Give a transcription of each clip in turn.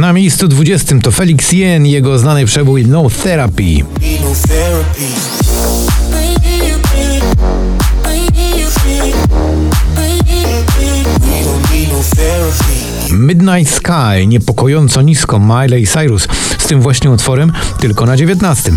Na miejscu 20 to Felix Jen i jego znany przebój No Therapy. Midnight Sky, niepokojąco nisko Miley Cyrus z tym właśnie utworem tylko na 19.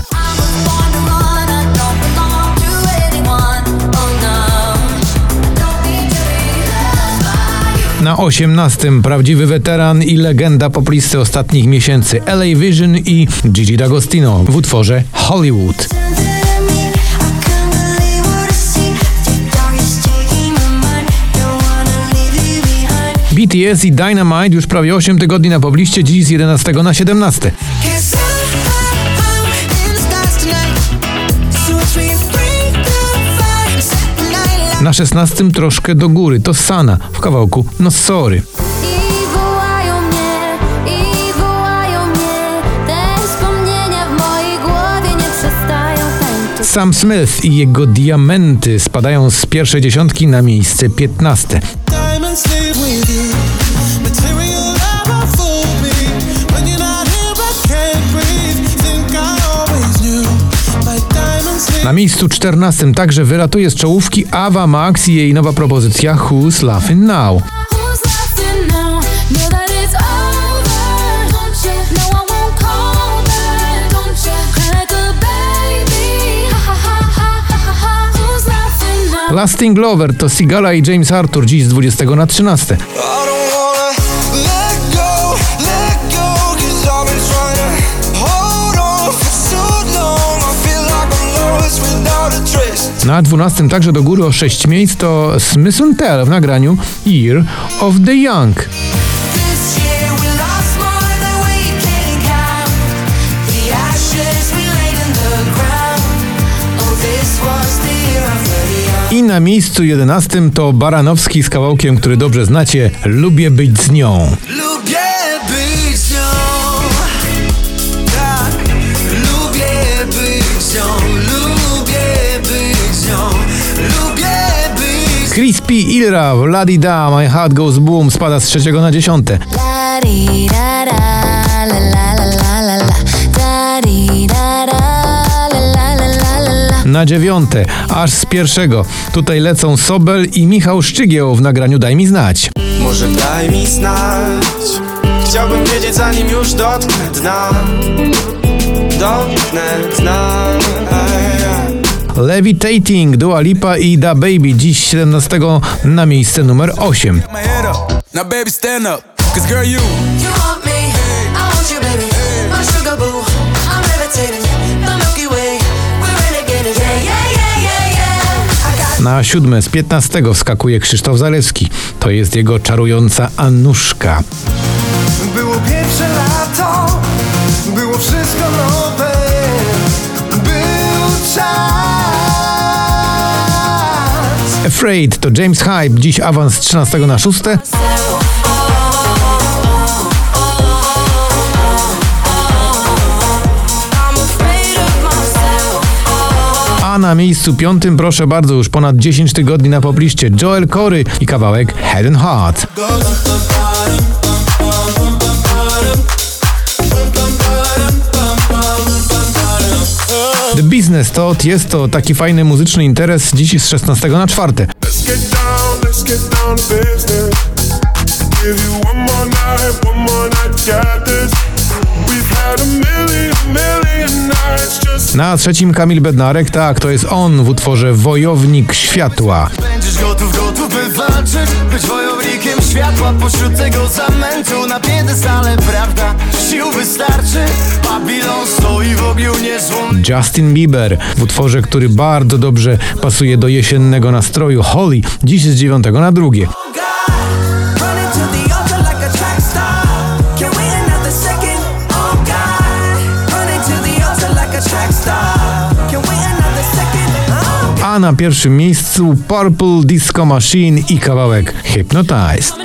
Na 18 prawdziwy weteran i legenda poplisty ostatnich miesięcy LA Vision i Gigi D'Agostino w utworze Hollywood. BTS i Dynamite już prawie 8 tygodni na pobliście, dziś z 11 na 17. Na 16 troszkę do góry to Sana w kawałku No Sorry. Sam Smith i jego diamenty spadają z pierwszej dziesiątki na miejsce 15. miejscu 14 także wylatuje z czołówki Ava Max i jej nowa propozycja Who's Laughing Now. No? Lasting Lover to Sigala i James Arthur dziś z 20 na 13. Na 12 także do góry o 6 miejsc to Smith Tell w nagraniu Year of the Young. Oh, year of the young. I na miejscu 11 to Baranowski z kawałkiem, który dobrze znacie, Lubię być z nią. Lubię Crispy Ilra La Da, My Heart Goes Boom spada z trzeciego na dziesiąte. Na dziewiąte, aż z pierwszego. Tutaj lecą Sobel i Michał Szczygieł w nagraniu Daj mi znać. Może daj mi znać Chciałbym wiedzieć zanim już dotknę dna Dotknę dna Levitating, Dua Lipa i Da Baby dziś 17 na miejsce numer 8. my head up. Now, baby, stand up. Cause, girl, you. You want me, I want you, baby. My sugar boo, I'm levitating. The Milky Way, we're renegading. Yeah, yeah, yeah, yeah, yeah. I got Na siódme z 15 wskakuje Krzysztof Zalewski. To jest jego czarująca Anuszka. Afraid to James Hype, dziś awans z 13 na 6. I'm afraid of myself. A na miejscu piątym, proszę bardzo, już ponad 10 tygodni na pobliście Joel Corey i kawałek Head and Heart. Business to jest to taki fajny muzyczny interes dziś z 16 na 4. Let's get down, let's get down to business. Give you one more night, one more night, got this. We've had a million, million nights just Na trzecim Kamil Bednarek, tak, to jest on w utworze Wojownik Światła. Będziesz gotów, gotów by walczyć Być wojownikiem światła Pośród tego zamętu Na piedestale prawda Sił Justin Bieber w utworze, który bardzo dobrze pasuje do jesiennego nastroju Holly, dziś z 9 na drugie. A na pierwszym miejscu Purple Disco Machine i kawałek Hypnotized.